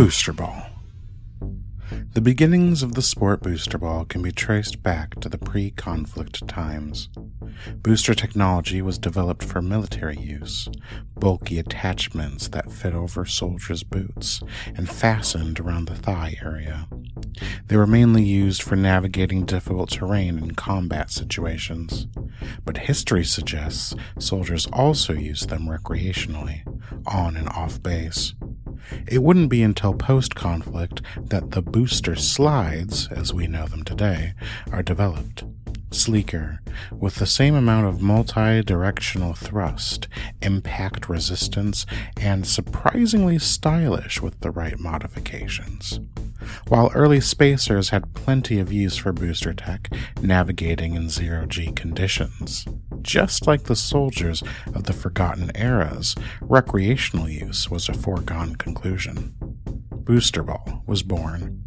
Booster Ball. The beginnings of the sport booster ball can be traced back to the pre conflict times. Booster technology was developed for military use, bulky attachments that fit over soldiers' boots and fastened around the thigh area. They were mainly used for navigating difficult terrain in combat situations, but history suggests soldiers also used them recreationally, on and off base. It wouldn't be until post conflict that the booster slides, as we know them today, are developed. Sleeker, with the same amount of multi directional thrust, impact resistance, and surprisingly stylish with the right modifications. While early spacers had plenty of use for booster tech navigating in zero G conditions, just like the soldiers of the Forgotten Eras, recreational use was a foregone conclusion. Booster Ball was born.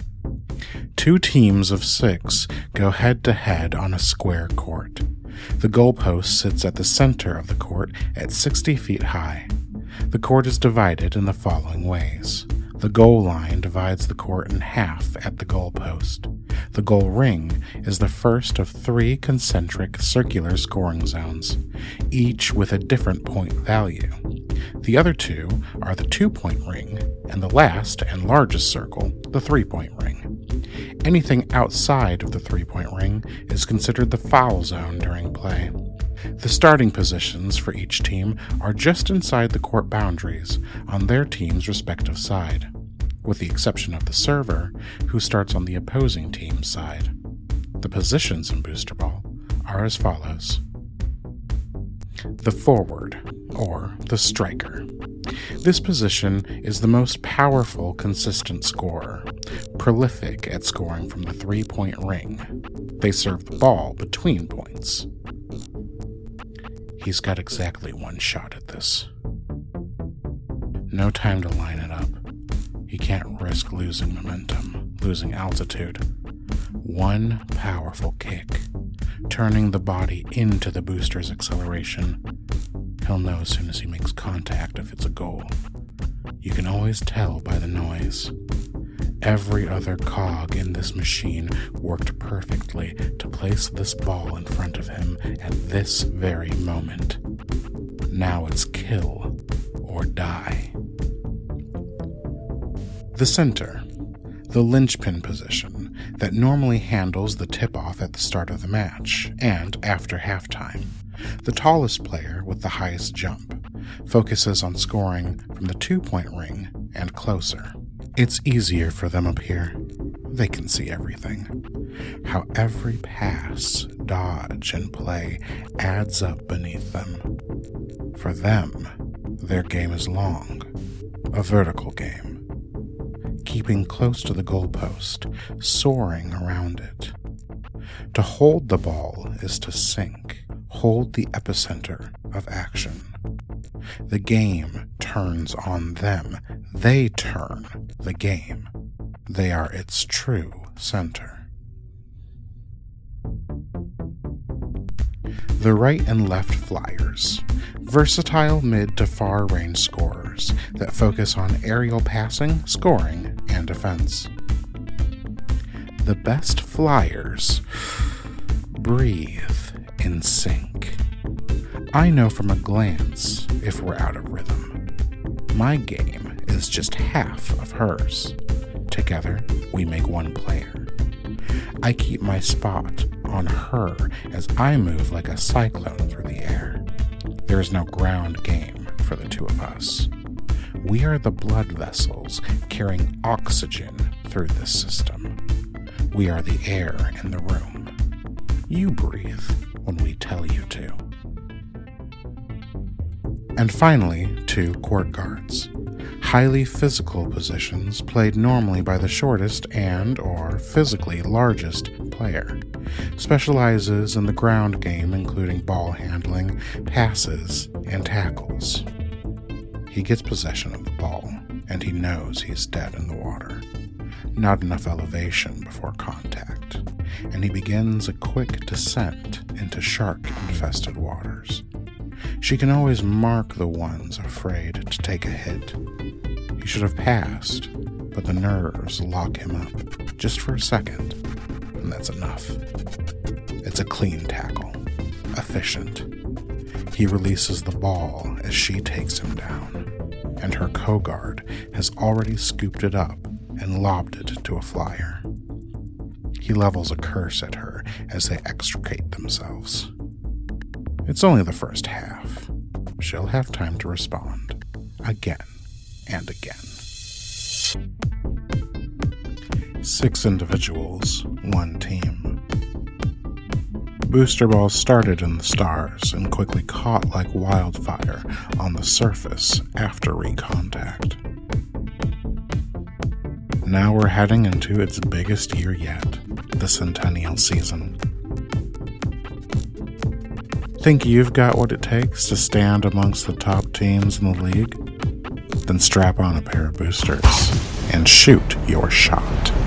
Two teams of six go head to head on a square court. The goalpost sits at the center of the court at 60 feet high. The court is divided in the following ways. The goal line divides the court in half at the goalpost. The goal ring is the first of three concentric circular scoring zones, each with a different point value. The other two are the two point ring, and the last and largest circle, the three point ring. Anything outside of the three point ring is considered the foul zone during play. The starting positions for each team are just inside the court boundaries on their team's respective side, with the exception of the server, who starts on the opposing team's side. The positions in Booster Ball are as follows the forward, or the striker. This position is the most powerful consistent scorer, prolific at scoring from the three point ring. They serve the ball between points. He's got exactly one shot at this. No time to line it up. He can't risk losing momentum, losing altitude. One powerful kick, turning the body into the booster's acceleration. He'll know as soon as he makes contact if it's a goal. You can always tell by the noise. Every other cog in this machine worked perfectly to place this ball in front of him at this very moment. Now it's kill or die. The center, the linchpin position that normally handles the tip off at the start of the match and after halftime. The tallest player with the highest jump focuses on scoring from the two point ring and closer. It's easier for them up here. They can see everything. How every pass, dodge, and play adds up beneath them. For them, their game is long, a vertical game. Keeping close to the goalpost, soaring around it. To hold the ball is to sink, hold the epicenter of action. The game turns on them. They turn the game. They are its true center. The right and left flyers. Versatile mid to far range scorers that focus on aerial passing, scoring, and defense. The best flyers breathe in sync. I know from a glance if we're out of rhythm. My game is just half of hers. Together, we make one player. I keep my spot on her as I move like a cyclone through the air. There is no ground game for the two of us. We are the blood vessels carrying oxygen through this system. We are the air in the room. You breathe when we tell you to. And finally, two court guards. Highly physical positions played normally by the shortest and or physically largest player. Specializes in the ground game including ball handling, passes, and tackles. He gets possession of the ball and he knows he's dead in the water. Not enough elevation before contact, and he begins a quick descent into shark infested waters. She can always mark the ones afraid to take a hit. He should have passed, but the nerves lock him up just for a second, and that's enough. It's a clean tackle, efficient. He releases the ball as she takes him down, and her co guard has already scooped it up and lobbed it to a flyer. He levels a curse at her as they extricate themselves. It's only the first half. She'll have time to respond again and again. Six individuals, one team. Booster balls started in the stars and quickly caught like wildfire on the surface after recontact. Now we're heading into its biggest year yet, the Centennial season. Think you've got what it takes to stand amongst the top teams in the league? Then strap on a pair of boosters and shoot your shot.